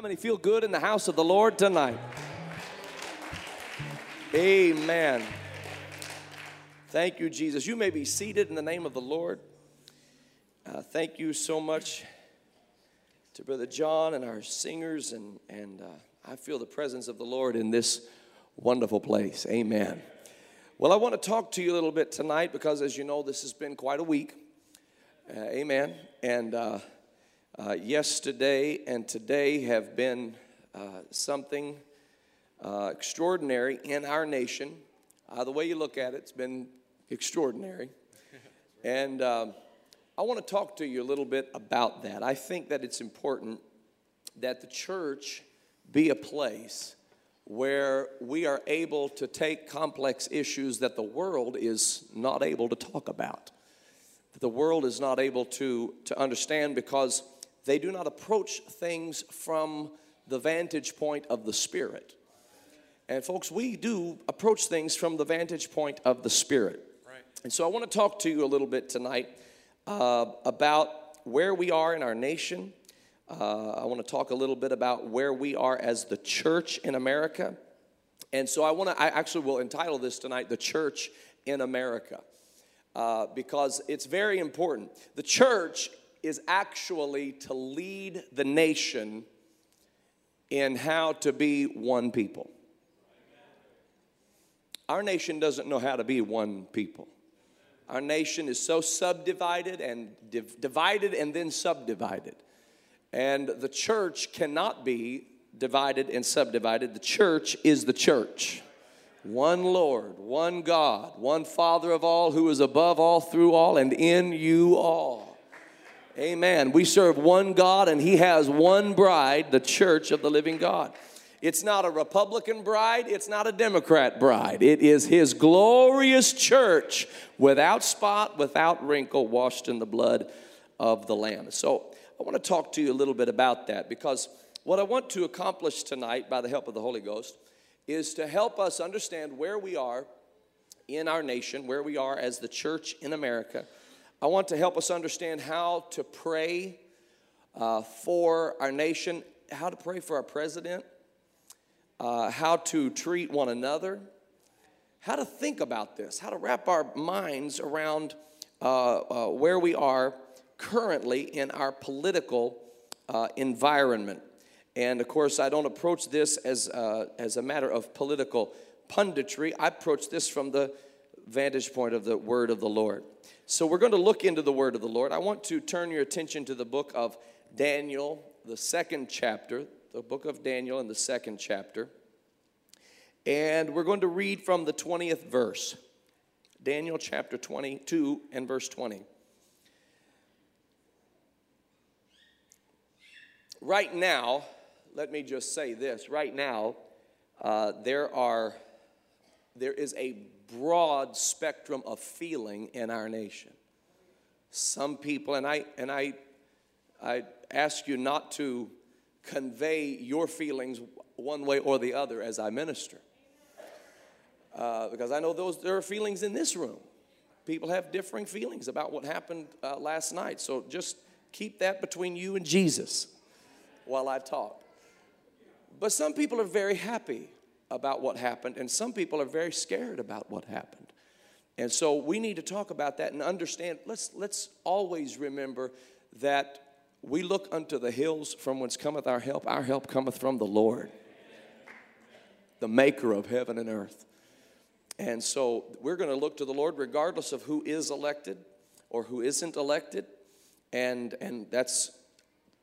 How many feel good in the house of the Lord tonight? Amen. Thank you, Jesus. You may be seated in the name of the Lord. Uh, thank you so much to Brother John and our singers, and, and uh, I feel the presence of the Lord in this wonderful place. Amen. Well, I want to talk to you a little bit tonight because, as you know, this has been quite a week. Uh, amen. And uh, yesterday and today have been uh, something uh, extraordinary in our nation. Uh, the way you look at it, it's been extraordinary. and um, I want to talk to you a little bit about that. I think that it's important that the church be a place where we are able to take complex issues that the world is not able to talk about, that the world is not able to, to understand because they do not approach things from the vantage point of the Spirit. And folks, we do approach things from the vantage point of the Spirit. Right. And so I want to talk to you a little bit tonight uh, about where we are in our nation. Uh, I want to talk a little bit about where we are as the church in America. And so I want to, I actually will entitle this tonight, The Church in America, uh, because it's very important. The church is actually to lead the nation in how to be one people. Our nation doesn't know how to be one people. Our nation is so subdivided and div- divided and then subdivided. And the church cannot be divided and subdivided. The church is the church. One Lord, one God, one Father of all, who is above all, through all, and in you all. Amen. We serve one God, and He has one bride, the church of the living God. It's not a Republican bride, it's not a Democrat bride. It is his glorious church without spot, without wrinkle, washed in the blood of the Lamb. So I want to talk to you a little bit about that because what I want to accomplish tonight by the help of the Holy Ghost is to help us understand where we are in our nation, where we are as the church in America. I want to help us understand how to pray uh, for our nation, how to pray for our president, uh, how to treat one another, how to think about this, how to wrap our minds around uh, uh, where we are currently in our political uh, environment. And of course, I don't approach this as, uh, as a matter of political punditry, I approach this from the vantage point of the word of the Lord. So, we're going to look into the word of the Lord. I want to turn your attention to the book of Daniel, the second chapter, the book of Daniel in the second chapter. And we're going to read from the 20th verse. Daniel chapter 22 and verse 20. Right now, let me just say this. Right now, uh, there are there is a broad spectrum of feeling in our nation. Some people, and I and I I ask you not to convey your feelings one way or the other as I minister. Uh, because I know those there are feelings in this room. People have differing feelings about what happened uh, last night. So just keep that between you and Jesus while I talk. But some people are very happy about what happened, and some people are very scared about what happened. And so we need to talk about that and understand. Let's let's always remember that we look unto the hills from whence cometh our help. Our help cometh from the Lord, the maker of heaven and earth. And so we're going to look to the Lord regardless of who is elected or who isn't elected. And, and that's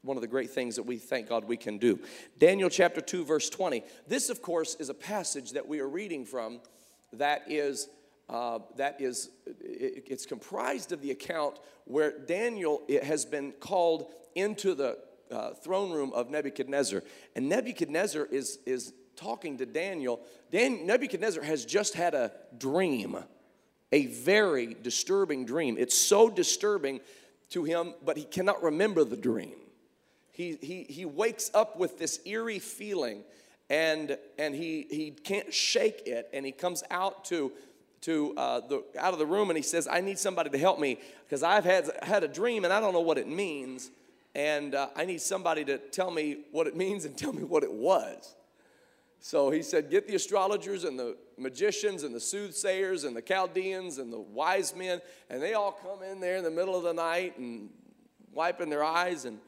one of the great things that we thank God we can do. Daniel chapter 2, verse 20. This, of course, is a passage that we are reading from that is. Uh, that is, it, it's comprised of the account where Daniel has been called into the uh, throne room of Nebuchadnezzar. And Nebuchadnezzar is, is talking to Daniel, Dan, Nebuchadnezzar has just had a dream, a very disturbing dream. It's so disturbing to him, but he cannot remember the dream. He, he, he wakes up with this eerie feeling and, and he, he can't shake it, and he comes out to to uh, the, out of the room and he says, I need somebody to help me because I've had, had a dream and I don't know what it means and uh, I need somebody to tell me what it means and tell me what it was. So he said, Get the astrologers and the magicians and the soothsayers and the Chaldeans and the wise men, and they all come in there in the middle of the night and wiping their eyes. And,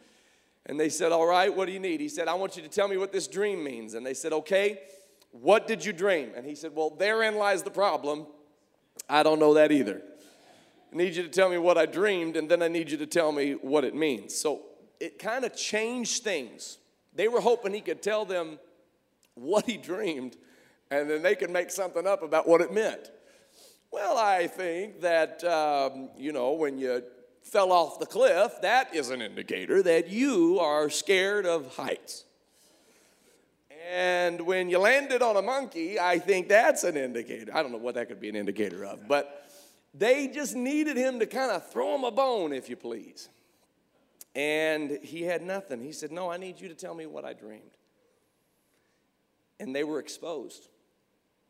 and they said, All right, what do you need? He said, I want you to tell me what this dream means. And they said, Okay, what did you dream? And he said, Well, therein lies the problem. I don't know that either. I need you to tell me what I dreamed, and then I need you to tell me what it means. So it kind of changed things. They were hoping he could tell them what he dreamed, and then they could make something up about what it meant. Well, I think that, um, you know, when you fell off the cliff, that is an indicator that you are scared of heights. And when you landed on a monkey, I think that's an indicator. I don't know what that could be an indicator of, but they just needed him to kind of throw him a bone, if you please. And he had nothing. He said, No, I need you to tell me what I dreamed. And they were exposed.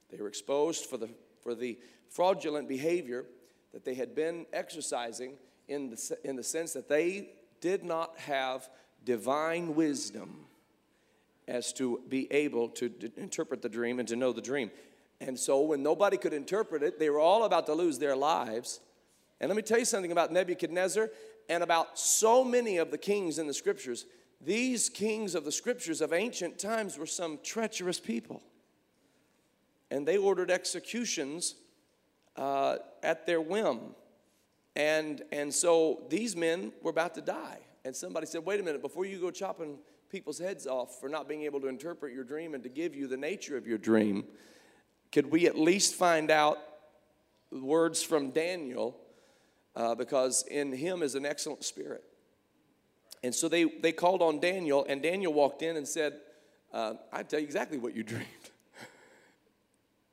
They were exposed for the, for the fraudulent behavior that they had been exercising in the, in the sense that they did not have divine wisdom as to be able to d- interpret the dream and to know the dream. And so when nobody could interpret it, they were all about to lose their lives. And let me tell you something about Nebuchadnezzar and about so many of the kings in the scriptures. These kings of the scriptures of ancient times were some treacherous people. And they ordered executions uh, at their whim. And, and so these men were about to die. And somebody said, wait a minute, before you go chopping people's heads off for not being able to interpret your dream and to give you the nature of your dream, could we at least find out words from Daniel? Uh, because in him is an excellent spirit. And so they, they called on Daniel, and Daniel walked in and said, uh, I tell you exactly what you dreamed.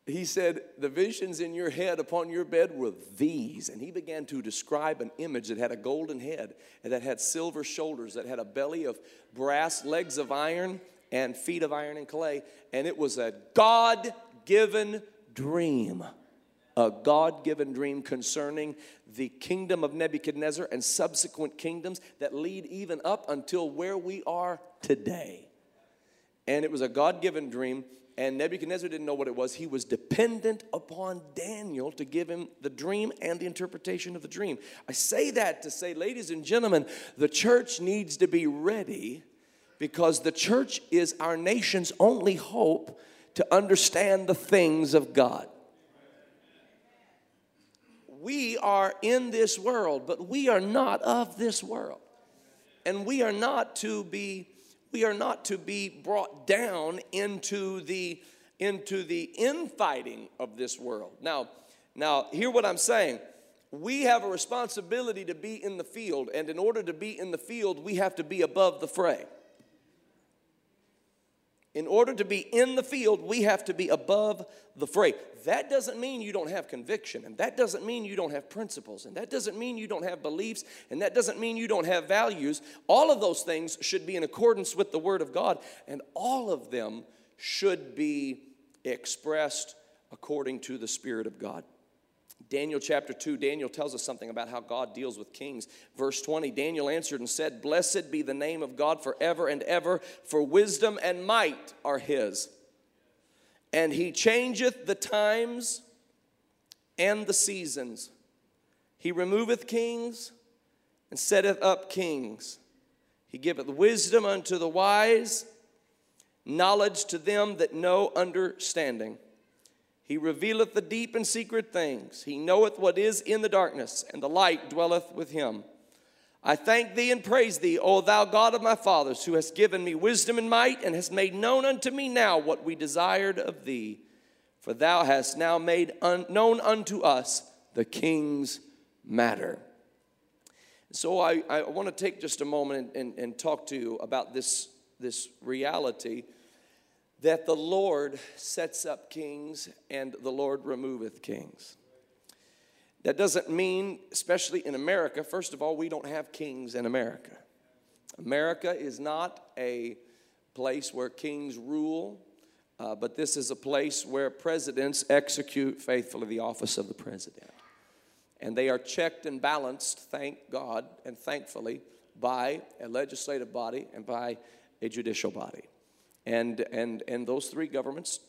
He said, The visions in your head upon your bed were these. And he began to describe an image that had a golden head, and that had silver shoulders, that had a belly of brass, legs of iron, and feet of iron and clay. And it was a God given dream. A God given dream concerning the kingdom of Nebuchadnezzar and subsequent kingdoms that lead even up until where we are today. And it was a God given dream, and Nebuchadnezzar didn't know what it was. He was dependent upon Daniel to give him the dream and the interpretation of the dream. I say that to say, ladies and gentlemen, the church needs to be ready because the church is our nation's only hope to understand the things of God. We are in this world, but we are not of this world. And we are not to be we are not to be brought down into the into the infighting of this world. Now, now hear what I'm saying. We have a responsibility to be in the field, and in order to be in the field, we have to be above the fray. In order to be in the field, we have to be above the fray. That doesn't mean you don't have conviction, and that doesn't mean you don't have principles, and that doesn't mean you don't have beliefs, and that doesn't mean you don't have values. All of those things should be in accordance with the Word of God, and all of them should be expressed according to the Spirit of God. Daniel chapter 2, Daniel tells us something about how God deals with kings. Verse 20 Daniel answered and said, Blessed be the name of God forever and ever, for wisdom and might are his. And he changeth the times and the seasons. He removeth kings and setteth up kings. He giveth wisdom unto the wise, knowledge to them that know understanding. He revealeth the deep and secret things. He knoweth what is in the darkness, and the light dwelleth with him. I thank thee and praise thee, O thou God of my fathers, who hast given me wisdom and might, and hast made known unto me now what we desired of thee. For thou hast now made un- known unto us the king's matter. So I, I want to take just a moment and, and, and talk to you about this, this reality that the Lord sets up kings and the Lord removeth kings. That doesn't mean, especially in America, first of all, we don't have kings in America. America is not a place where kings rule, uh, but this is a place where presidents execute faithfully the office of the president. And they are checked and balanced, thank God and thankfully, by a legislative body and by a judicial body. And, and, and those three governments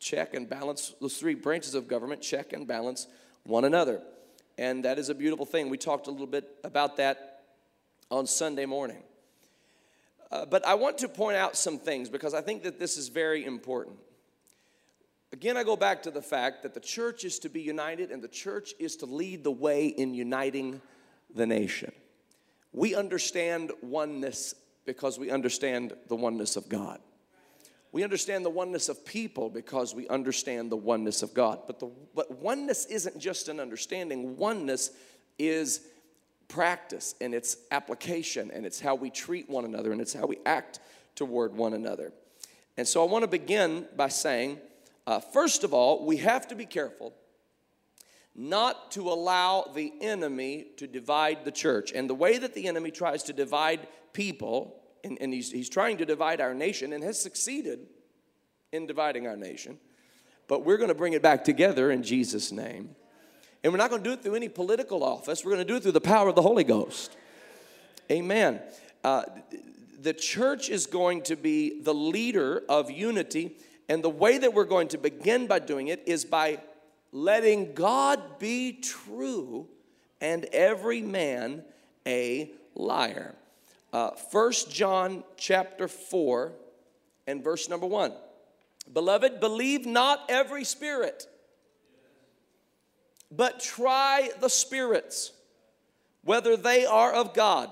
check and balance, those three branches of government check and balance one another. And that is a beautiful thing. We talked a little bit about that on Sunday morning. Uh, but I want to point out some things because I think that this is very important. Again, I go back to the fact that the church is to be united and the church is to lead the way in uniting the nation. We understand oneness because we understand the oneness of God. We understand the oneness of people because we understand the oneness of God. But, the, but oneness isn't just an understanding, oneness is practice and it's application and it's how we treat one another and it's how we act toward one another. And so I want to begin by saying, uh, first of all, we have to be careful not to allow the enemy to divide the church. And the way that the enemy tries to divide people and, and he's, he's trying to divide our nation and has succeeded in dividing our nation. But we're going to bring it back together in Jesus' name. And we're not going to do it through any political office, we're going to do it through the power of the Holy Ghost. Amen. Uh, the church is going to be the leader of unity, and the way that we're going to begin by doing it is by letting God be true and every man a liar. Uh, John chapter 4 and verse number 1. Beloved, believe not every spirit, but try the spirits, whether they are of God,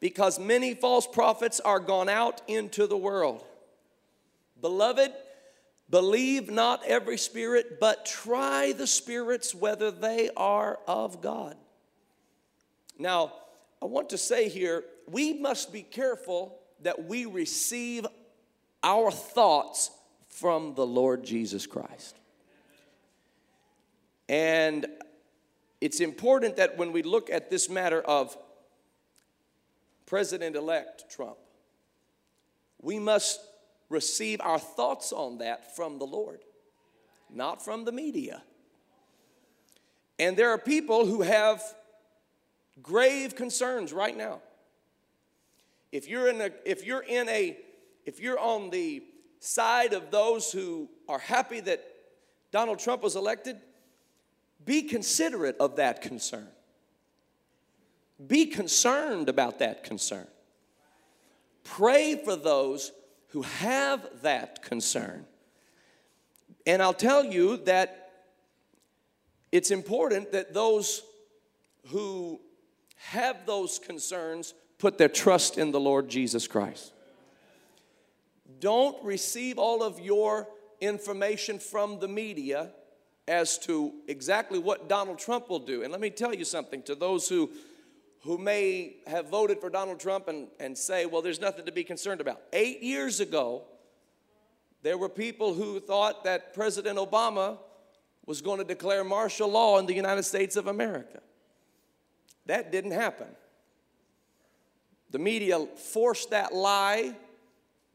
because many false prophets are gone out into the world. Beloved, believe not every spirit, but try the spirits, whether they are of God. Now, I want to say here, we must be careful that we receive our thoughts from the Lord Jesus Christ. And it's important that when we look at this matter of President elect Trump, we must receive our thoughts on that from the Lord, not from the media. And there are people who have grave concerns right now. If you're in a, if you're in a, if you're on the side of those who are happy that Donald Trump was elected, be considerate of that concern. Be concerned about that concern. Pray for those who have that concern. And I'll tell you that it's important that those who have those concerns, put their trust in the Lord Jesus Christ. Don't receive all of your information from the media as to exactly what Donald Trump will do. And let me tell you something to those who, who may have voted for Donald Trump and, and say, well, there's nothing to be concerned about. Eight years ago, there were people who thought that President Obama was going to declare martial law in the United States of America. That didn't happen. The media forced that lie.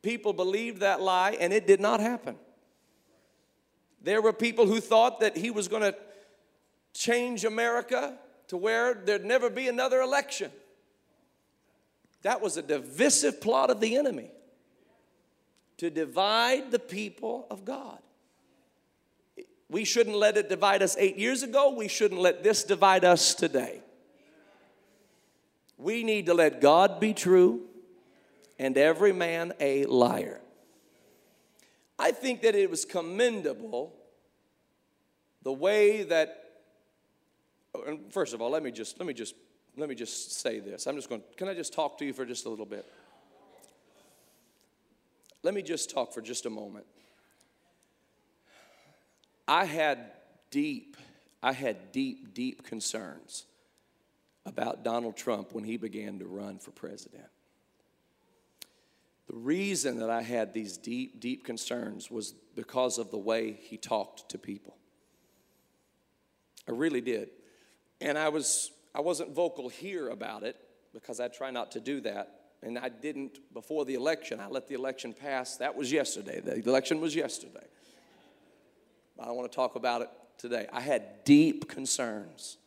People believed that lie, and it did not happen. There were people who thought that he was going to change America to where there'd never be another election. That was a divisive plot of the enemy to divide the people of God. We shouldn't let it divide us eight years ago. We shouldn't let this divide us today. We need to let God be true and every man a liar. I think that it was commendable the way that first of all let me just let me just let me just say this. I'm just going can i just talk to you for just a little bit? Let me just talk for just a moment. I had deep i had deep deep concerns about Donald Trump when he began to run for president. The reason that I had these deep, deep concerns was because of the way he talked to people. I really did. And I was I wasn't vocal here about it because I try not to do that. And I didn't before the election. I let the election pass. That was yesterday. The election was yesterday. I don't want to talk about it today. I had deep concerns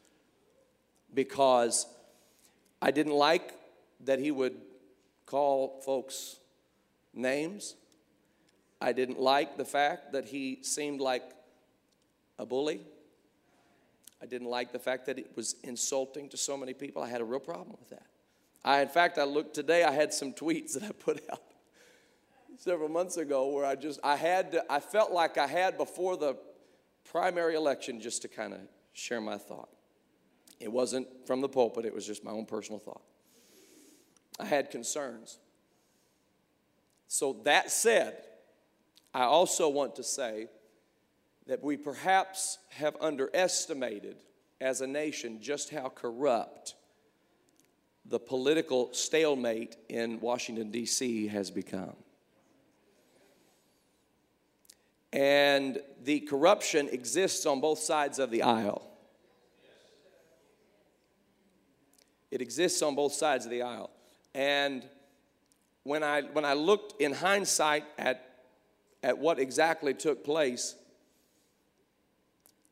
because I didn't like that he would call folks names. I didn't like the fact that he seemed like a bully. I didn't like the fact that it was insulting to so many people. I had a real problem with that. I, in fact, I looked today, I had some tweets that I put out several months ago where I just, I had to, I felt like I had before the primary election just to kind of share my thought. It wasn't from the pulpit, it was just my own personal thought. I had concerns. So, that said, I also want to say that we perhaps have underestimated as a nation just how corrupt the political stalemate in Washington, D.C. has become. And the corruption exists on both sides of the aisle. It exists on both sides of the aisle. And when I, when I looked in hindsight at, at what exactly took place,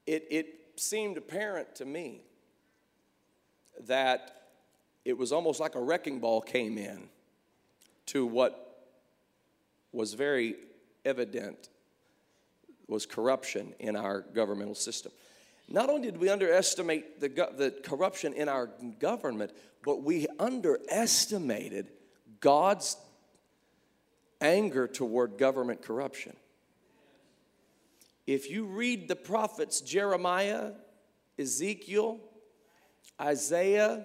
it, it seemed apparent to me that it was almost like a wrecking ball came in to what was very evident was corruption in our governmental system. Not only did we underestimate the, the corruption in our government, but we underestimated God's anger toward government corruption. If you read the prophets Jeremiah, Ezekiel, Isaiah,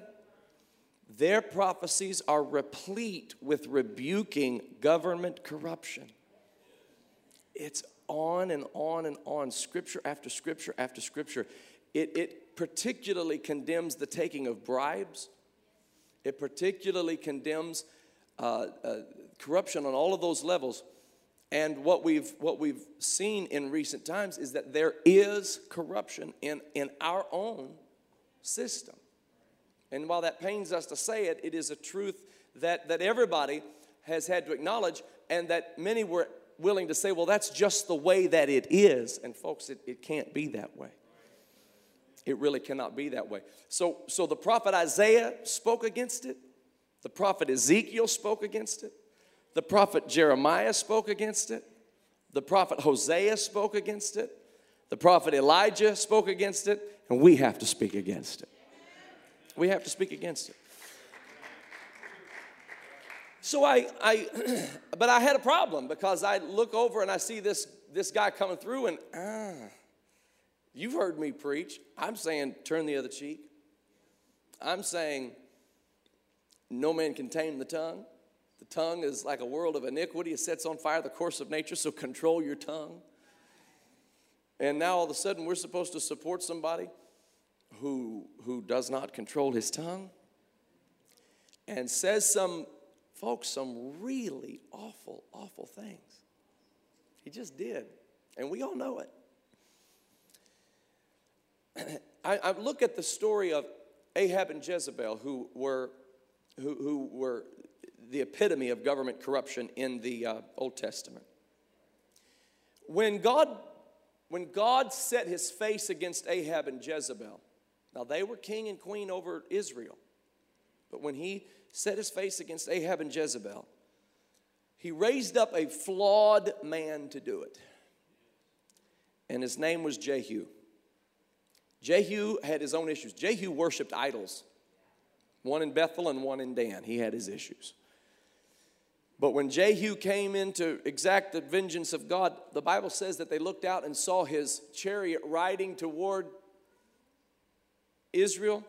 their prophecies are replete with rebuking government corruption. It's on and on and on, scripture after scripture after scripture. It, it particularly condemns the taking of bribes, it particularly condemns uh, uh, corruption on all of those levels. And what we've, what we've seen in recent times is that there is corruption in, in our own system. And while that pains us to say it, it is a truth that, that everybody has had to acknowledge and that many were willing to say, well, that's just the way that it is. And folks, it, it can't be that way. It really cannot be that way. So, so the prophet Isaiah spoke against it. The prophet Ezekiel spoke against it. The prophet Jeremiah spoke against it. The prophet Hosea spoke against it. The prophet Elijah spoke against it. And we have to speak against it. We have to speak against it. So I, I but I had a problem because I look over and I see this, this guy coming through and, ah, you've heard me preach. I'm saying turn the other cheek. I'm saying no man can tame the tongue. The tongue is like a world of iniquity. It sets on fire the course of nature, so control your tongue. And now all of a sudden we're supposed to support somebody who, who does not control his tongue and says some folks, some really awful, awful things. He just did. And we all know it. I, I, look at the story of Ahab and Jezebel, who were, who, who were the epitome of government corruption in the uh, Old Testament. When God, when God set his face against Ahab and Jezebel, now they were king and queen over Israel, but when he set his face against Ahab and Jezebel, he raised up a flawed man to do it. And his name was Jehu. Jehu had his own issues. Jehu worshiped idols, one in Bethel and one in Dan. He had his issues. But when Jehu came in to exact the vengeance of God, the Bible says that they looked out and saw his chariot riding toward Israel.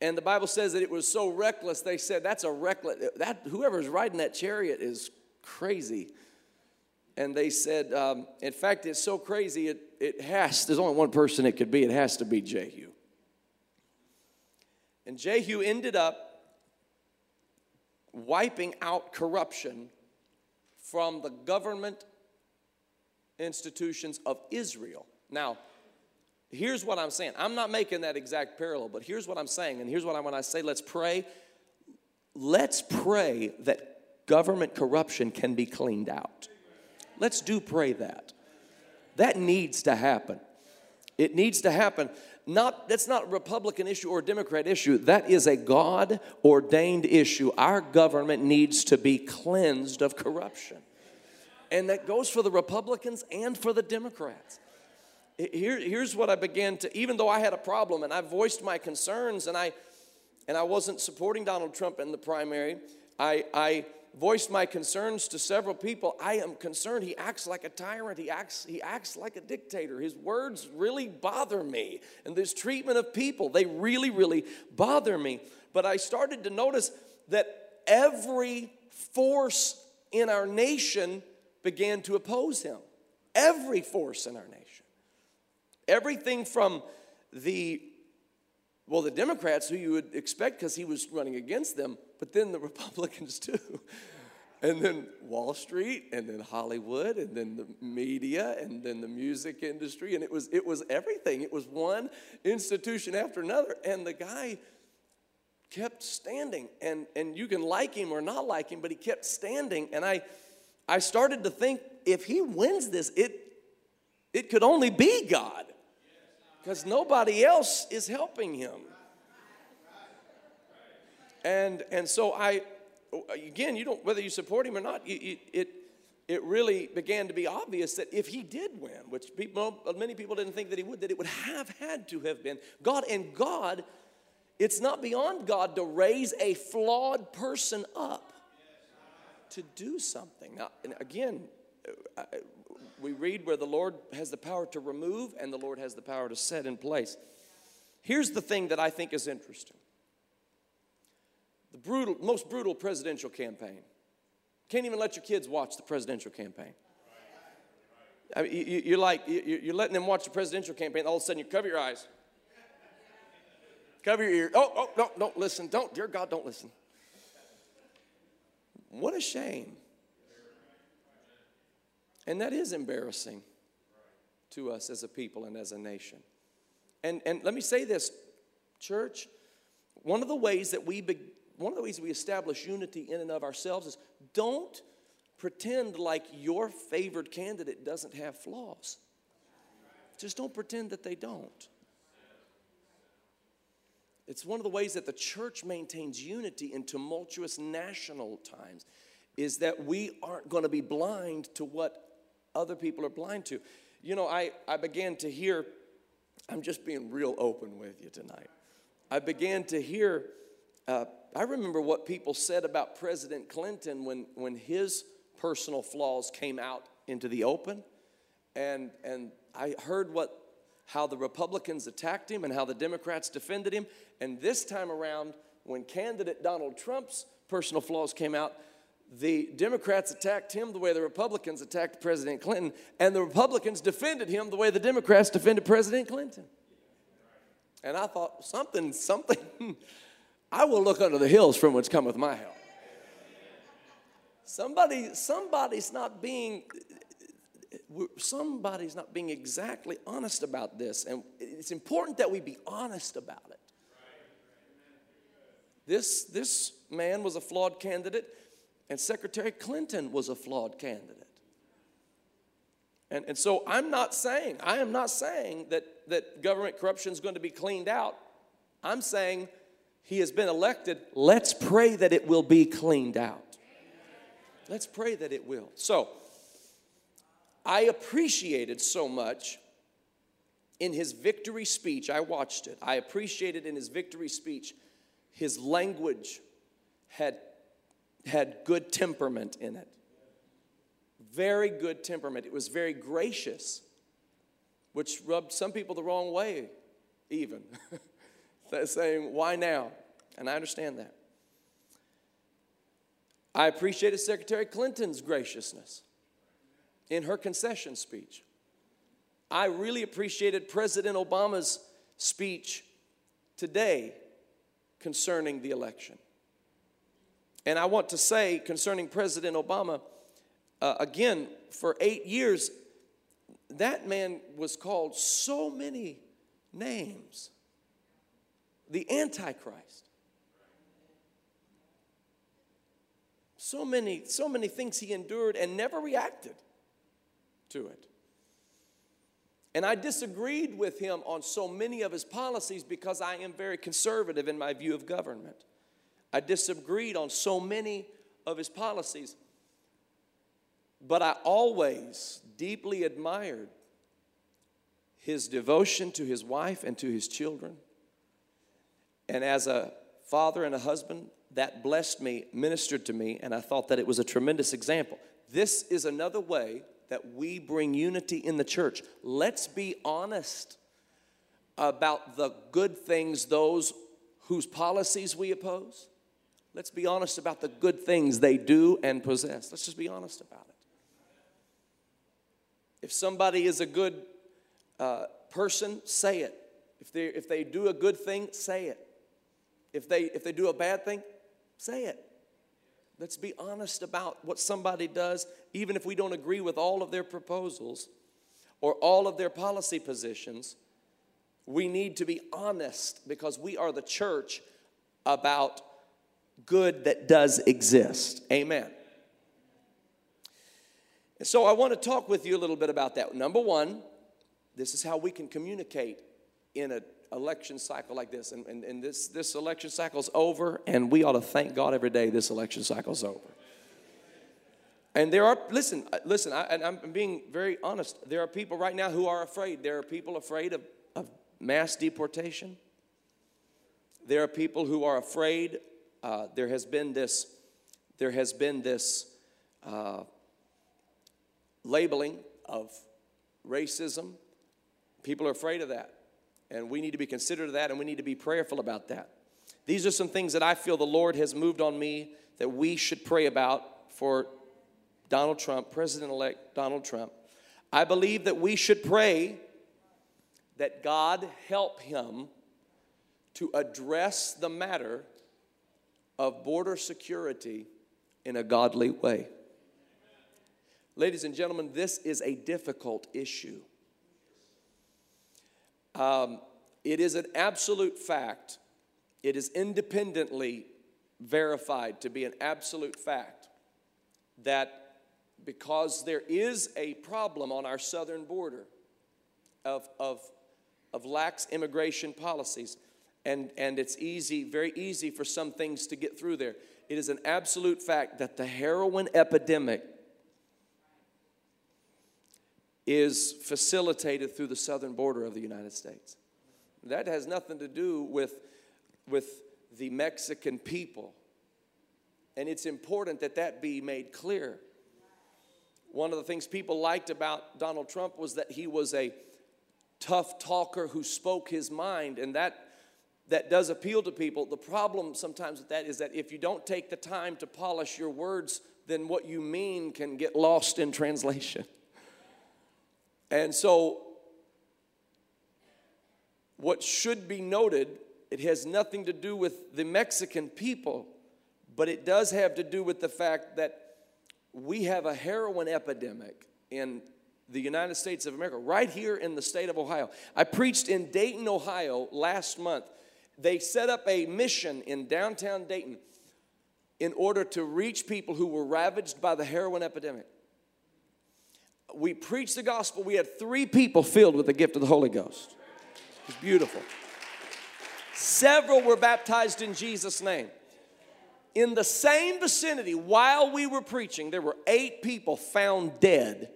And the Bible says that it was so reckless, they said, that's a reckless, that, whoever's riding that chariot is crazy. And they said, um, in fact, it's so crazy, it, it has, there's only one person it could be, it has to be Jehu. And Jehu ended up wiping out corruption from the government institutions of Israel. Now, here's what I'm saying. I'm not making that exact parallel, but here's what I'm saying. And here's what I when I say let's pray. Let's pray that government corruption can be cleaned out. Let's do pray that. That needs to happen. It needs to happen not that's not a Republican issue or Democrat issue. That is a God ordained issue. Our government needs to be cleansed of corruption. And that goes for the Republicans and for the Democrats. Here, here's what I began to, even though I had a problem and I voiced my concerns and I and I wasn't supporting Donald Trump in the primary, I, I voiced my concerns to several people. I am concerned he acts like a tyrant. He acts, he acts like a dictator. His words really bother me. And this treatment of people, they really, really bother me. But I started to notice that every force in our nation began to oppose him. Every force in our nation. Everything from the well, the Democrats, who you would expect because he was running against them, but then the Republicans too. And then Wall Street, and then Hollywood, and then the media, and then the music industry, and it was it was everything. It was one institution after another, and the guy kept standing. And and you can like him or not like him, but he kept standing. And I I started to think if he wins this, it it could only be God because nobody else is helping him. And, and so I, again, you don't, whether you support him or not, you, it, it really began to be obvious that if he did win, which people, many people didn't think that he would, that it would have had to have been God. And God, it's not beyond God to raise a flawed person up to do something. Now, again, uh, we read where the Lord has the power to remove and the Lord has the power to set in place. Here's the thing that I think is interesting the brutal, most brutal presidential campaign. Can't even let your kids watch the presidential campaign. I mean, you, are like, you're letting them watch the presidential campaign, all of a sudden you cover your eyes. Cover your ear. Oh, oh, no, don't listen. Don't, dear God, don't listen. What a shame. And that is embarrassing to us as a people and as a nation. And, and let me say this, church, one of the ways that we, be, one of the ways we establish unity in and of ourselves is don't pretend like your favored candidate doesn't have flaws. Just don't pretend that they don't. It's one of the ways that the church maintains unity in tumultuous national times is that we aren't going to be blind to what other people are blind to. You know, I, I began to hear, I'm just being real open with you tonight. I began to hear, uh, I remember what people said about President Clinton when, when his personal flaws came out into the open. And, and I heard what, how the Republicans attacked him and how the Democrats defended him. And this time around, when candidate Donald Trump's personal flaws came out, the Democrats attacked him the way the Republicans attacked President Clinton, and the Republicans defended him the way the Democrats defended President Clinton. And I thought, something, something, I will look under the hills from which cometh my help. Somebody, somebody's not being, somebody's not being exactly honest about this, and it's important that we be honest about it. This, this man was a flawed candidate. And Secretary Clinton was a flawed candidate. And, and so I'm not saying, I am not saying that, that government corruption is going to be cleaned out. I'm saying he has been elected. Let's pray that it will be cleaned out. Let's pray that it will. So, I appreciated so much in his victory speech. I watched it. I appreciated in his victory speech his language had had good temperament in it. Very good temperament. It was very gracious, which rubbed some people the wrong way, even. saying, Why now? And I understand that. I appreciated Secretary Clinton's graciousness in her concession speech. I really appreciated President Obama's speech today concerning the election. And I want to say concerning President Obama, uh, again, for eight years, that man was called so many names the Antichrist. So many, so many things he endured and never reacted to it. And I disagreed with him on so many of his policies because I am very conservative in my view of government. I disagreed on so many of his policies. But I always deeply admired his devotion to his wife and to his children. And as a father and a husband, that blessed me, ministered to me, and I thought that it was a tremendous example. This is another way that we bring unity in the church. Let's be honest about the good things, those whose policies we oppose. Let's be honest about the good things they do and possess. Let's just be honest about it. If somebody is a good uh, person, say it. If they, if they do a good thing, say it. If they, if they do a bad thing, say it. Let's be honest about what somebody does, even if we don't agree with all of their proposals or all of their policy positions. We need to be honest because we are the church about good that does exist. Amen. So I want to talk with you a little bit about that. Number one, this is how we can communicate in an election cycle like this. And, and, and this, this election cycle's over, and we ought to thank God every day this election cycle's over. And there are, listen, uh, listen, I, and I'm being very honest. There are people right now who are afraid. There are people afraid of, of mass deportation. There are people who are afraid. Uh, there has been this, there has been this uh, labeling of racism. People are afraid of that. And we need to be considerate of that and we need to be prayerful about that. These are some things that I feel the Lord has moved on me that we should pray about for Donald Trump, President elect Donald Trump. I believe that we should pray that God help him to address the matter of border security in a godly way. Ladies and gentlemen, this is a difficult issue. Um, it is an absolute fact, it is independently verified to be an absolute fact that because there is a problem on our southern border of, of, of lax immigration policies, and, and it's easy, very easy for some things to get through there. It is an absolute fact that the heroin epidemic is facilitated through the southern border of the United States. That has nothing to do with, with the Mexican people. And it's important that that be made clear. One of the things people liked about Donald Trump was that he was a tough talker who spoke his mind, and that, that does appeal to people. The problem sometimes with that is that if you don't take the time to polish your words, then what you mean can get lost in translation. And so, what should be noted, it has nothing to do with the Mexican people, but it does have to do with the fact that we have a heroin epidemic in the United States of America, right here in the state of Ohio. I preached in Dayton, Ohio last month. They set up a mission in downtown Dayton in order to reach people who were ravaged by the heroin epidemic we preached the gospel. We had three people filled with the gift of the Holy Ghost. It was beautiful. Several were baptized in Jesus' name. In the same vicinity, while we were preaching, there were eight people found dead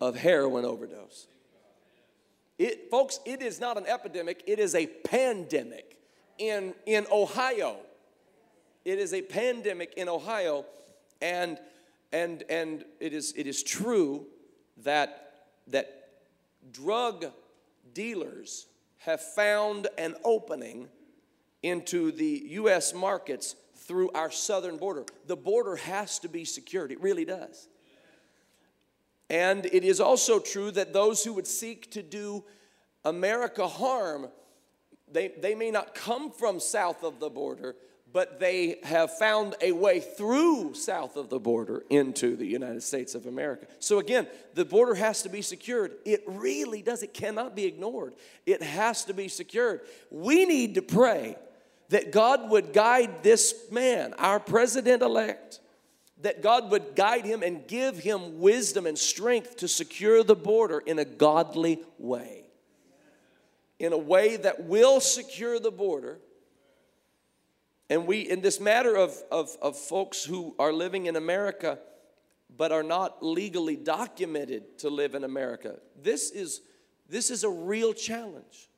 of heroin overdose. It, folks, it is not an epidemic, it is a pandemic in, in Ohio. It is a pandemic in Ohio, and and, and it, is, it is true that, that drug dealers have found an opening into the U.S. markets through our southern border. The border has to be secured, it really does. And it is also true that those who would seek to do America harm, they, they may not come from south of the border, but they have found a way through south of the border into the United States of America. So again, the border has to be secured. It really does. It cannot be ignored. It has to be secured. We need to pray that God would guide this man, our president elect, that God would guide him and give him wisdom and strength to secure the border in a godly way. In a way that will secure the border. And we, in this matter of, of, of folks who are living in America but are not legally documented to live in America, this is, this is a real challenge.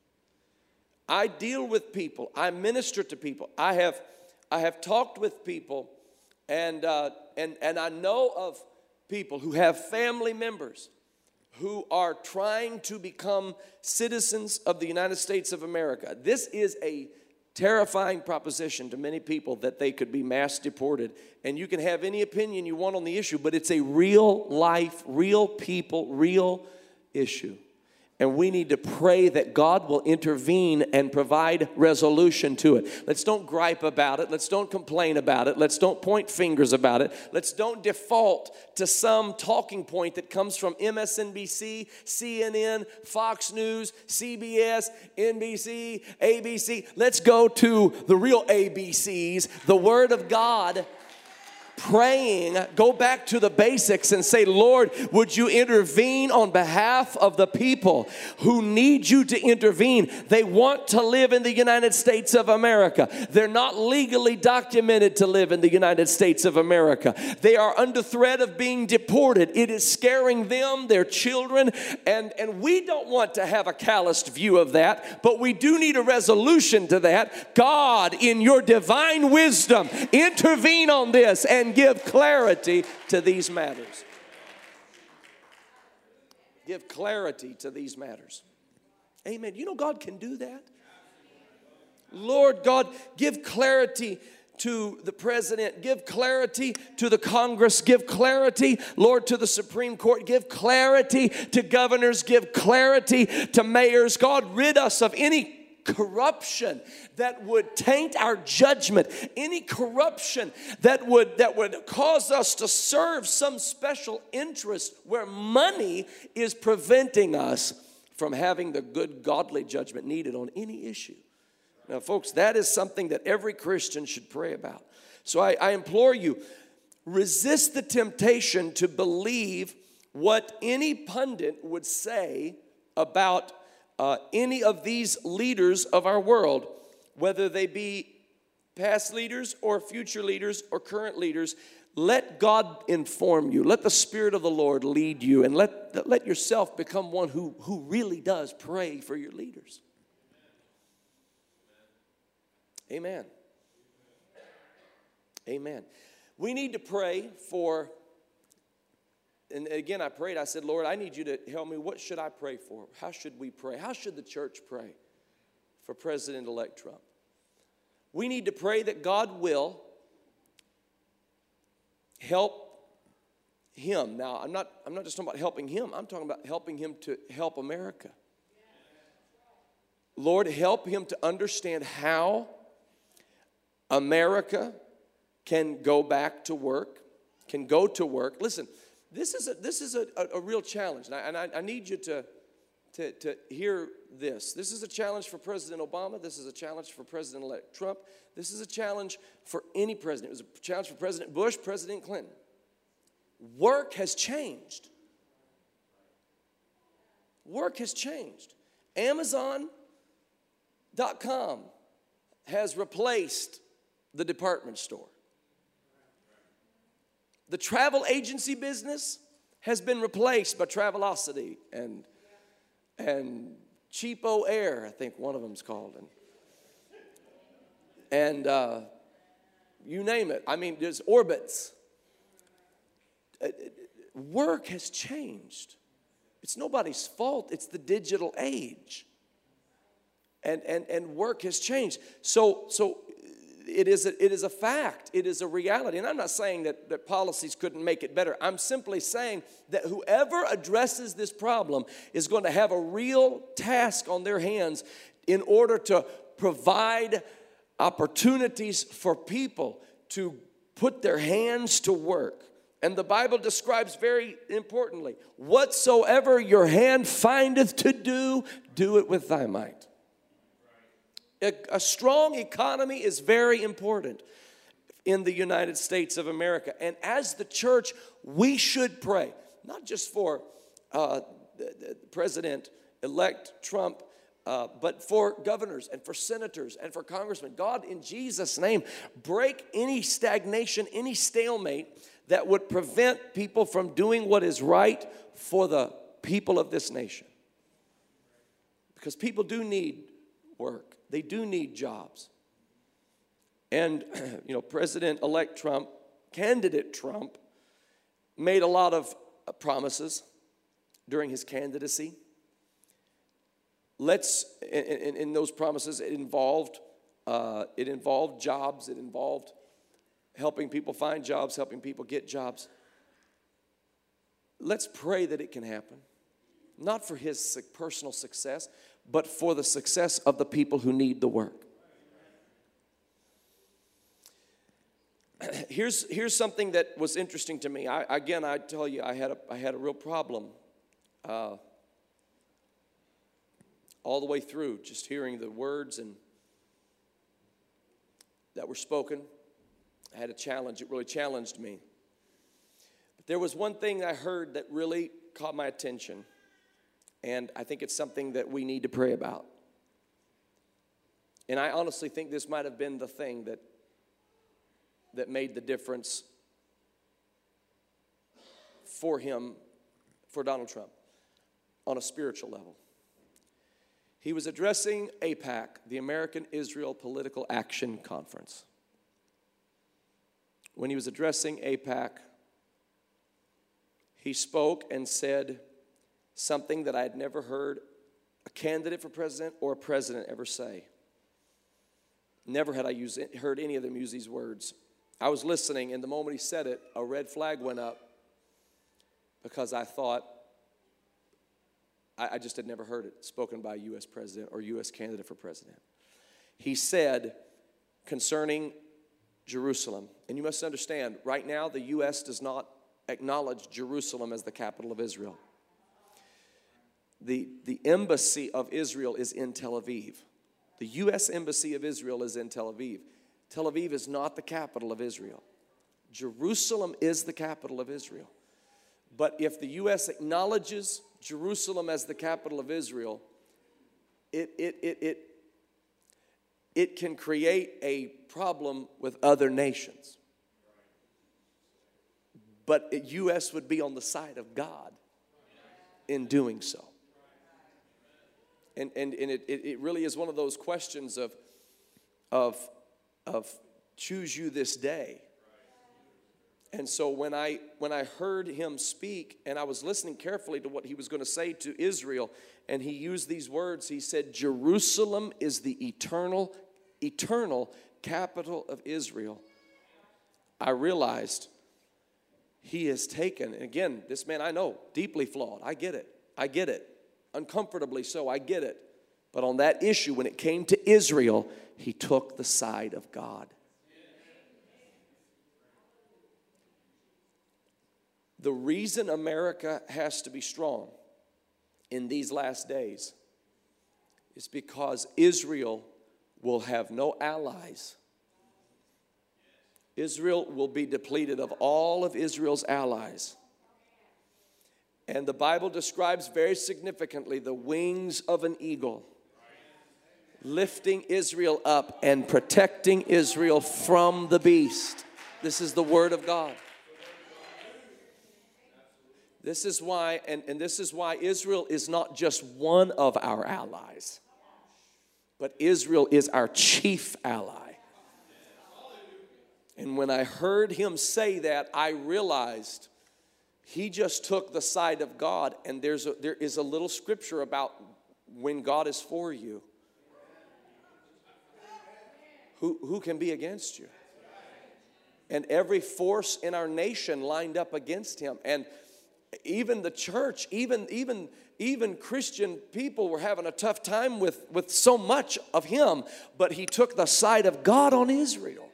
I deal with people, I minister to people, I have, I have talked with people and, uh, and, and I know of people who have family members who are trying to become citizens of the United States of America. This is a terrifying proposition to many people that they could be mass deported. And you can have any opinion you want on the issue, but it's a real life, real people, real issue. And we need to pray that God will intervene and provide resolution to it. Let's don't gripe about it. Let's don't complain about it. Let's don't point fingers about it. Let's don't default to some talking point that comes from MSNBC, CNN, Fox News, CBS, NBC, ABC. Let's go to the real ABCs, the Word of God praying, go back to the basics and say, Lord, would you intervene on behalf of the people who need you to intervene? They want to live in the United States of America. They're not legally documented to live in the United States of America. They are under threat of being deported. It is scaring them, their children, and, and we don't want to have a calloused view of that, but we do need a resolution to that. God, in your divine wisdom, intervene on this and give clarity to these matters. Give clarity to these matters. Amen. You know, God can do that. Lord God, give clarity to the president, give clarity to the Congress, give clarity, Lord, to the Supreme Court, give clarity to governors, give clarity to mayors. God, rid us of any corruption that would taint our judgment, any corruption that would that would cause us to serve some special interest where money is preventing us from having the good godly judgment needed on any issue. Now, folks, that is something that every Christian should pray about. So I, I implore you, resist the temptation to believe what any pundit would say about uh, any of these leaders of our world, whether they be past leaders or future leaders or current leaders, let God inform you. Let the Spirit of the Lord lead you and let, let yourself become one who, who really does pray for your leaders. Amen. Amen. We need to pray for and again, I prayed. I said, Lord, I need you to help me. What should I pray for? How should we pray? How should the church pray for President elect Trump? We need to pray that God will help him. Now, I'm not, I'm not just talking about helping him, I'm talking about helping him to help America. Lord, help him to understand how America can go back to work, can go to work. Listen, this is a, this is a, a, a real challenge, and, I, and I, I need you to, to, to hear this. This is a challenge for President Obama. This is a challenge for President elect Trump. This is a challenge for any president. It was a challenge for President Bush, President Clinton. Work has changed. Work has changed. Amazon.com has replaced the department store. The travel agency business has been replaced by Travelocity and, and CheapOair, I think one of them's called. And, and uh, you name it. I mean, there's Orbitz. Uh, work has changed. It's nobody's fault, it's the digital age. And, and, and work has changed. So, so it is, a, it is a fact, it is a reality. And I'm not saying that, that policies couldn't make it better. I'm simply saying that whoever addresses this problem is going to have a real task on their hands in order to provide opportunities for people to put their hands to work. And the Bible describes very importantly whatsoever your hand findeth to do, do it with thy might. A, a strong economy is very important. in the United States of America. And as the church, we should pray, not just for uh, President elect Trump. Uh, but for governors and for senators and for congressmen, God, in Jesus' name, break any stagnation, any stalemate that would prevent people from doing what is right for the people of this nation. Because people do need work, they do need jobs. And, you know, President elect Trump, candidate Trump, made a lot of uh, promises during his candidacy. Let's, in, in those promises, it involved, uh, it involved jobs, it involved helping people find jobs, helping people get jobs. Let's pray that it can happen. Not for his personal success, but for the success of the people who need the work. here's, here's something that was interesting to me. I, again, I tell you, I had a, I had a real problem uh, all the way through, just hearing the words and that were spoken. I had a challenge. It really challenged me. But there was one thing I heard that really caught my attention, and I think it's something that we need to pray about. And I honestly think this might have been the thing that that made the difference for him, for Donald Trump, on a spiritual level. He was addressing AIPAC, the American Israel Political Action Conference. When he was addressing AIPAC, he spoke and said something that I had never heard a candidate for president or a president ever say. Never had I used, heard any of them use these words. I was listening, and the moment he said it, a red flag went up because I thought, I, I just had never heard it spoken by a U.S. president or U.S. candidate for president. He said concerning Jerusalem, and you must understand, right now, the U.S. does not acknowledge Jerusalem as the capital of Israel. The, the embassy of Israel is in Tel Aviv. The U.S. Embassy of Israel is in Tel Aviv. Tel Aviv is not the capital of Israel. Jerusalem is the capital of Israel. But if the U.S. acknowledges Jerusalem as the capital of Israel, it, it, it, it, it can create a problem with other nations. But the U.S. would be on the side of God in doing so. And, and, and it, it really is one of those questions of, of of choose you this day. And so when I when I heard him speak and I was listening carefully to what he was going to say to Israel and he used these words he said Jerusalem is the eternal eternal capital of Israel. I realized he has taken and again this man I know deeply flawed. I get it. I get it. Uncomfortably so. I get it. But on that issue when it came to Israel, he took the side of God. The reason America has to be strong in these last days is because Israel will have no allies. Israel will be depleted of all of Israel's allies. And the Bible describes very significantly the wings of an eagle lifting Israel up and protecting Israel from the beast. This is the word of God. This is why, and, and this is why Israel is not just one of our allies, but Israel is our chief ally. And when I heard him say that, I realized he just took the side of God. And there's a, there is a little scripture about when God is for you who, who can be against you? And every force in our nation lined up against him. And even the church, even, even, even Christian people were having a tough time with, with so much of him, but he took the side of God on Israel.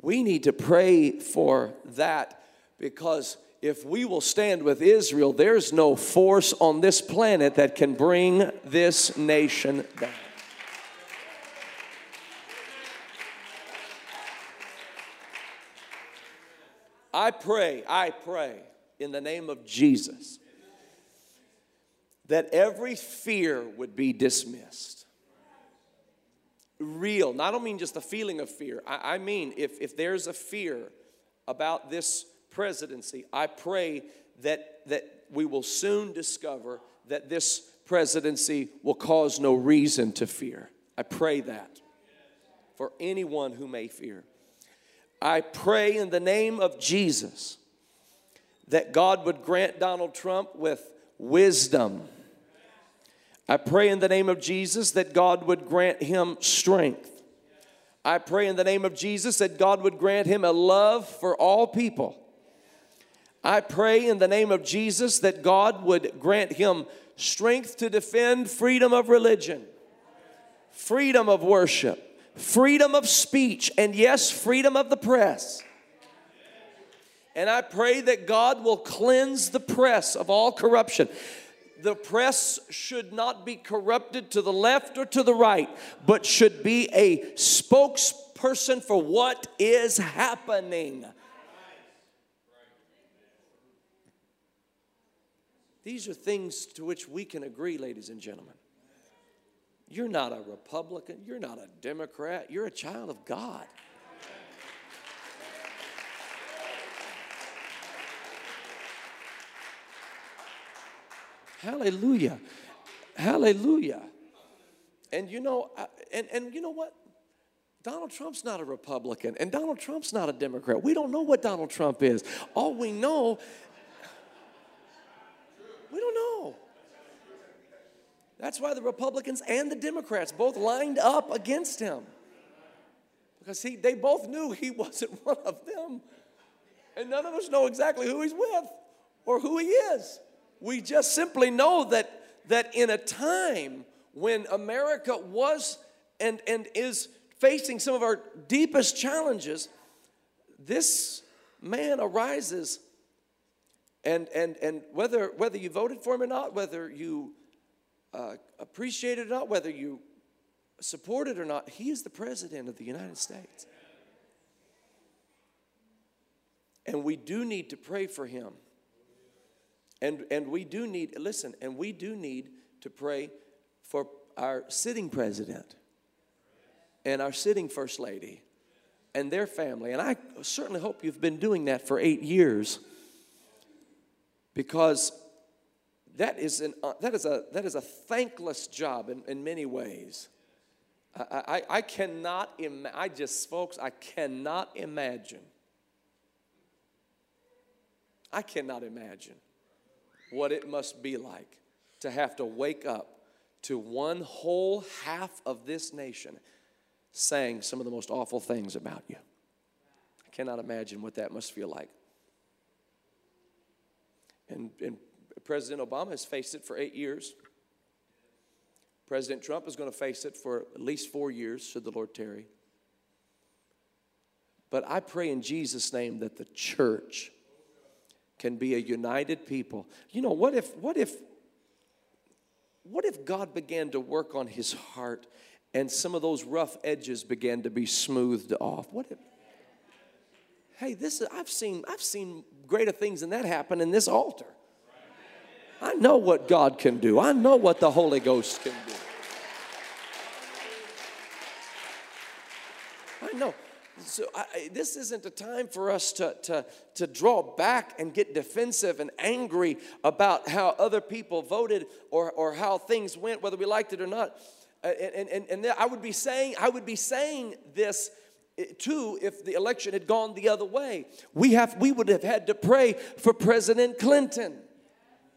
We need to pray for that because if we will stand with Israel, there's no force on this planet that can bring this nation down. I pray, I pray in the name of Jesus that every fear would be dismissed Real, Now, I don't mean just the feeling of fear, I, I mean if, if there's a fear about this presidency, I pray that, that we will soon discover that this presidency will cause no reason to fear. I pray that for anyone who may fear. I pray in the name of Jesus that God would grant Donald Trump with wisdom. I pray in the name of Jesus that God would grant him strength. I pray in the name of Jesus that God would grant him a love for all people. I pray in the name of Jesus that God would grant him strength to defend freedom of religion, freedom of worship, freedom of speech, and yes, freedom of the press. And I pray that God will cleanse the press of all corruption. The press should not be corrupted to the left or to the right, but should be a spokesperson for what is happening. These are things to which we can agree, ladies and gentlemen. You're not a Republican, you're not a Democrat, you're a child of God. Hallelujah. Hallelujah. And you know, and, and you know what? Donald Trump's not a Republican, and Donald Trump's not a Democrat. We don't know what Donald Trump is. All we know, we don't know. That's why the Republicans and the Democrats both lined up against him. Because he, they both knew he wasn't one of them. And none of us know exactly who he's with or who he is. We just simply know that, that in a time when America was and, and is facing some of our deepest challenges, this man arises and, and, and whether, whether you voted for him or not, whether you uh, appreciate it or not, whether you support it or not, he is the president of the United States. And we do need to pray for him. And, and we do need, listen, and we do need to pray for our sitting president and our sitting first lady and their family. And I certainly hope you've been doing that for eight years because that is, an, uh, that is, a, that is a thankless job in, in many ways. I, I, I cannot, Im- I just, folks, I cannot imagine. I cannot imagine what it must be like to have to wake up to one whole half of this nation saying some of the most awful things about you. I cannot imagine what that must feel like. And, and President Obama has faced it for eight years. President Trump is going to face it for at least four years, should the Lord tarry. But I pray in Jesus' name that the church can be a united people. You know, what if, what if, what if God began to work on his heart and some of those rough edges began to be smoothed off? What if, hey, this is, I've seen, I've seen greater things than that happen in this altar. I know what God can do. I know what the Holy Ghost can do. I know so I, this isn't a time for us to, to, to draw back and get defensive and angry about how other people voted or, or how things went, whether we liked it or not. Uh, and, and, and I would be saying, I would be saying this eh, too if the election had gone the other way. We, have, we would have had to pray for President Clinton.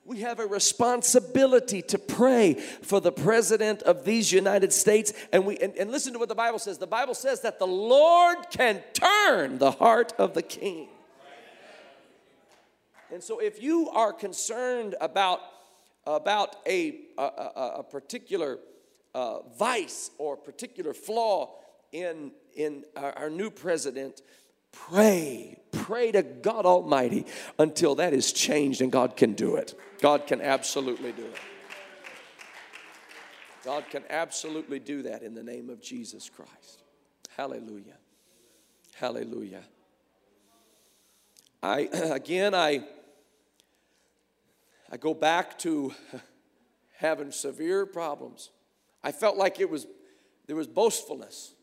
We have a responsibility to pray for the president of these United States. And, we, and, and listen to what the Bible says. The Bible says that the Lord can turn the heart of the king. And so, if you are concerned about, about a, a, a particular uh, vice or particular flaw in, in our, our new president, Pray, pray to God Almighty until that is changed and God can do it. God can absolutely do it. God can absolutely do that in the name of Jesus Christ. Hallelujah. Hallelujah. I again I I go back to having severe problems. I felt like it was there was boastfulness,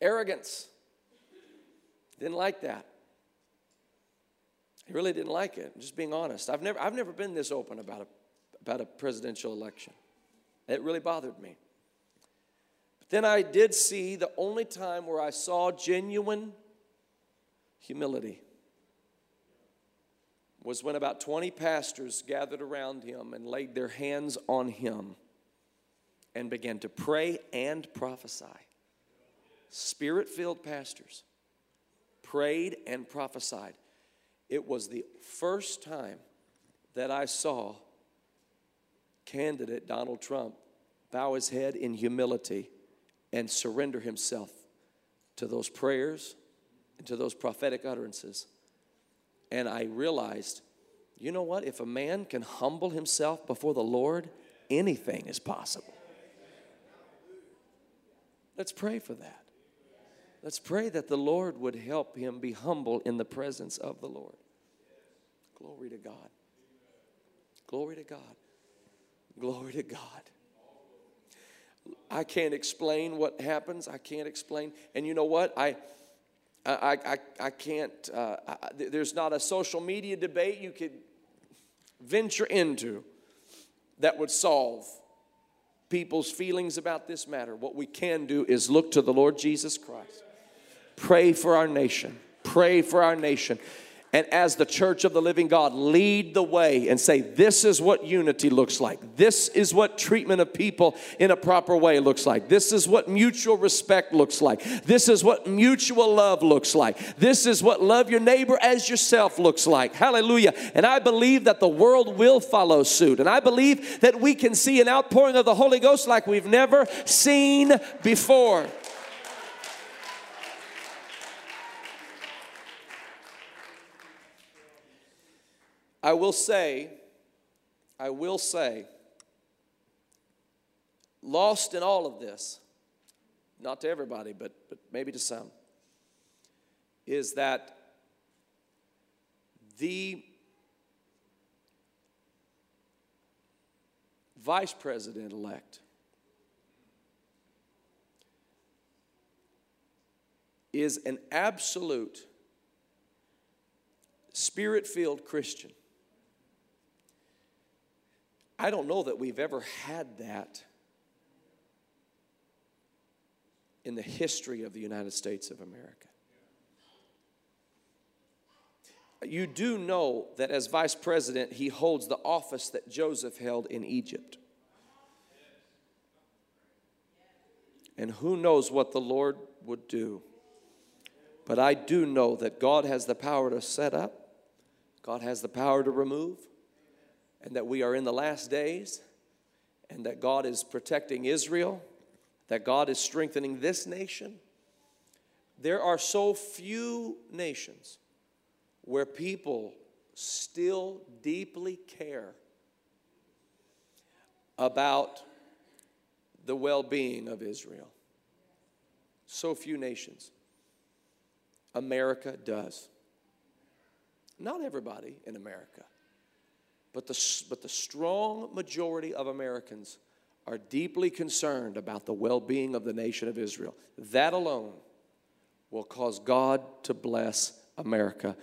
arrogance. Didn't like that. He really didn't like it. Just being honest. I've never I've never been this open about a about a presidential election. It really bothered me. But then I did see the only time where I saw genuine humility was when about 20 pastors gathered around him and laid their hands on him and began to pray and prophesy. Spirit filled pastors prayed and prophesied. It was the first time that I saw candidate Donald Trump bow his head in humility and surrender himself to those prayers and to those prophetic utterances. And I realized, you know what? If a man can humble himself before the Lord, anything is possible. Let's pray for that. Let's pray that the Lord would help him be humble in the presence of the Lord. Glory to God. Glory to God. Glory to God. I can't explain what happens. I can't explain. And you know what? I I, I, I can't, uh, I, there's not a social media debate you could venture into that would solve people's feelings about this matter. What we can do is look to the Lord Jesus Christ, pray for our nation, pray for our nation and as the church of the living God, lead the way and say, This is what unity looks like. This is what treatment of people in a proper way looks like. This is what mutual respect looks like. This is what mutual love looks like. This is what love your neighbor as yourself looks like. Hallelujah. And I believe that the world will follow suit. And I believe that we can see an outpouring of the Holy Ghost like we've never seen before. I will say, I will say, lost in all of this, not to everybody, but, but maybe to some, is that the vice president elect is an absolute spirit filled Christian. I don't know that we've ever had that in the history of the United States of America. You do know that as vice president, he holds the office that Joseph held in Egypt. And who knows what the Lord would do. But I do know that God has the power to set up, God has the power to remove, and that we are in the last days and that God is protecting Israel, that God is strengthening this nation. There are so few nations where people still deeply care about the well being of Israel. So few nations. America does. Not everybody in America. But the, but the strong majority of Americans are deeply concerned about the well being of the nation of Israel. That alone will cause God to bless America.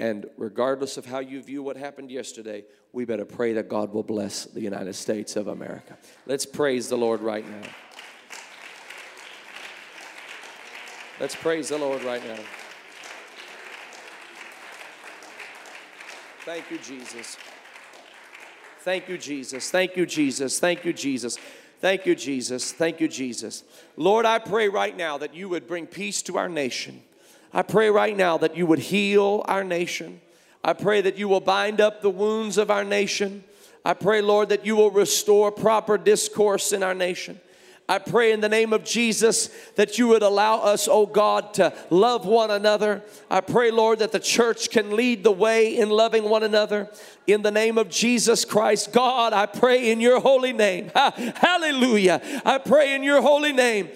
And regardless of how you view what happened yesterday, we better pray that God will bless the United States of America. Let's praise the Lord right now. Let's praise the Lord right now. Thank you, Jesus. Thank you, Jesus. Thank you, Jesus. Thank you, Jesus. Thank you, Jesus. Thank you, Jesus. Lord, I pray right now that you would bring peace to our nation. I pray right now that you would heal our nation. I pray that you will bind up the wounds of our nation. I pray, Lord, that you will restore proper discourse in our nation. I pray in the name of Jesus that you would allow us, oh God, to love one another. I pray, Lord, that the church can lead the way in loving one another. In the name of Jesus Christ, God, I pray in your holy name. Hallelujah. I pray in your holy name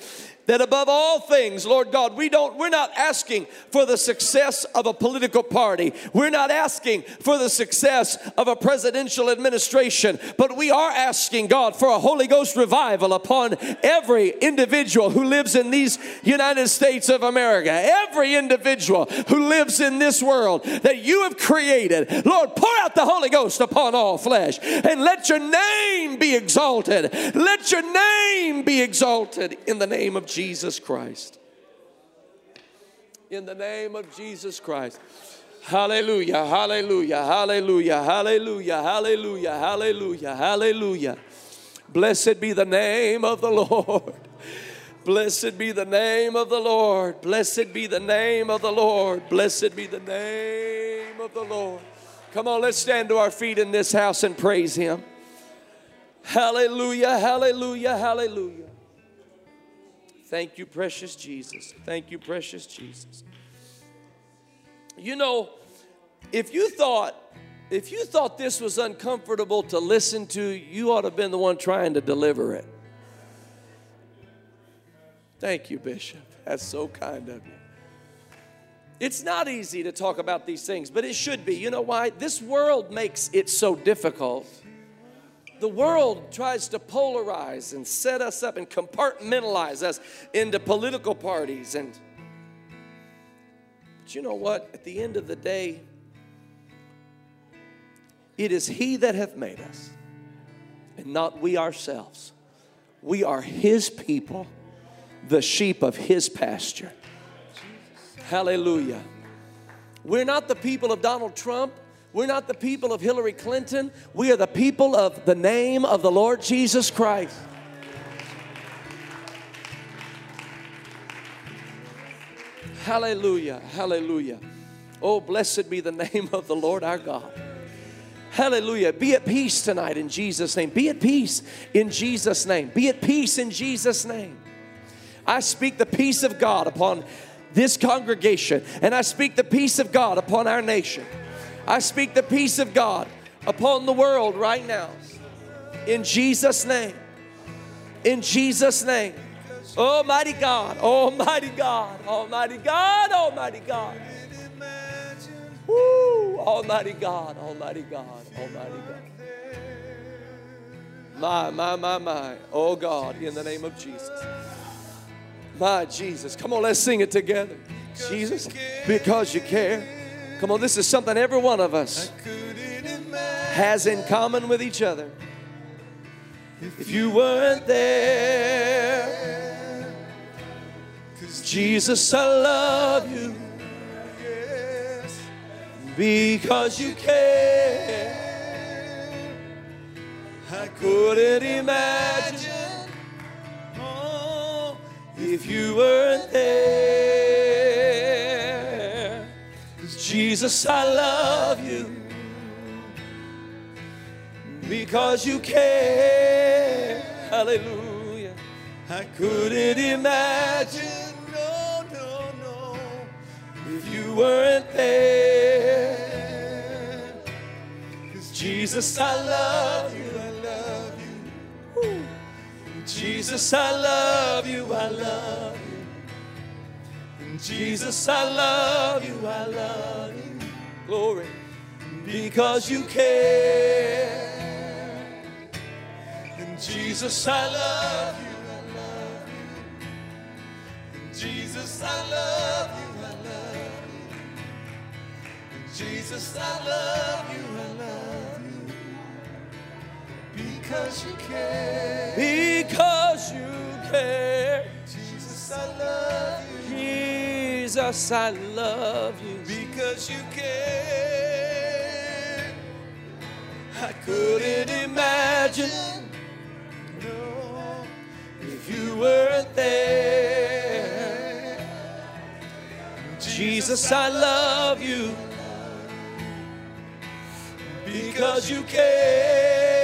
that above all things, Lord God, we don't, we're not asking for the success of a political party. We're not asking for the success of a presidential administration, but we are asking God for a Holy Ghost revival upon every individual who lives in these United States of America, every individual who lives in this world that you have created. Lord, pour out the Holy Ghost upon all flesh and let your name be exalted. Let your name be exalted in the name of Christ. In the name of Jesus Christ. Hallelujah, hallelujah, hallelujah, hallelujah, hallelujah, hallelujah, hallelujah. Blessed be the name of the Lord. Blessed be the name of the Lord. Blessed be the name of the Lord. Blessed be the name of the Lord. Come on, let's stand to our feet in this house and praise Him. Hallelujah, hallelujah, hallelujah. Thank you, precious Jesus. Thank you, precious Jesus. You know, if you thought if you thought this was uncomfortable to listen to, you ought to have been the one trying to deliver it. Thank you, Bishop. That's so kind of you. It's not easy to talk about these things, but it should be. You know why? This world makes it so difficult the world tries to polarize and set us up and compartmentalize us into political parties. And but you know what? At the end of the day it is he that hath made us and not we ourselves. We are his people the sheep of his pasture. Hallelujah. We're not the people of donald trump we're not the people of Hillary Clinton. We are the people of the name of the Lord Jesus Christ. Hallelujah, hallelujah. Oh, blessed be the name of the Lord our God. Hallelujah. Be at peace tonight in Jesus' name. Be at peace in Jesus' name. Be at peace in Jesus' name. I speak the peace of God upon this congregation, and I speak the peace of God upon our nation. I speak the peace of God upon the world right now. In Jesus' name. In Jesus' name. Almighty God, Almighty God, Almighty God, Almighty God. Woo! Almighty God, Almighty God, Almighty God. My, my, my, my. Oh God, in the name of Jesus. My Jesus. Come on, let's sing it together. Jesus, because you care. Come on, this is something every one of us has in common with each other. If you weren't there, Jesus, I love you because you care. I couldn't imagine oh, if you weren't there. Jesus, I love you because you care. Hallelujah. I couldn't imagine, no, no, no, if you weren't there. Cause Jesus, I love you, I love you. Jesus, I love you, I love you. Jesus, I love you, I love you. Glory. Because you care. And Jesus, I love you, I love you. Jesus, I love you, I love you. Jesus, I love you, I love you. Because you care. Because you care. Jesus, I love you. Jesus, I love you because you care. I couldn't imagine no, if you weren't there. Jesus, I love you because you care.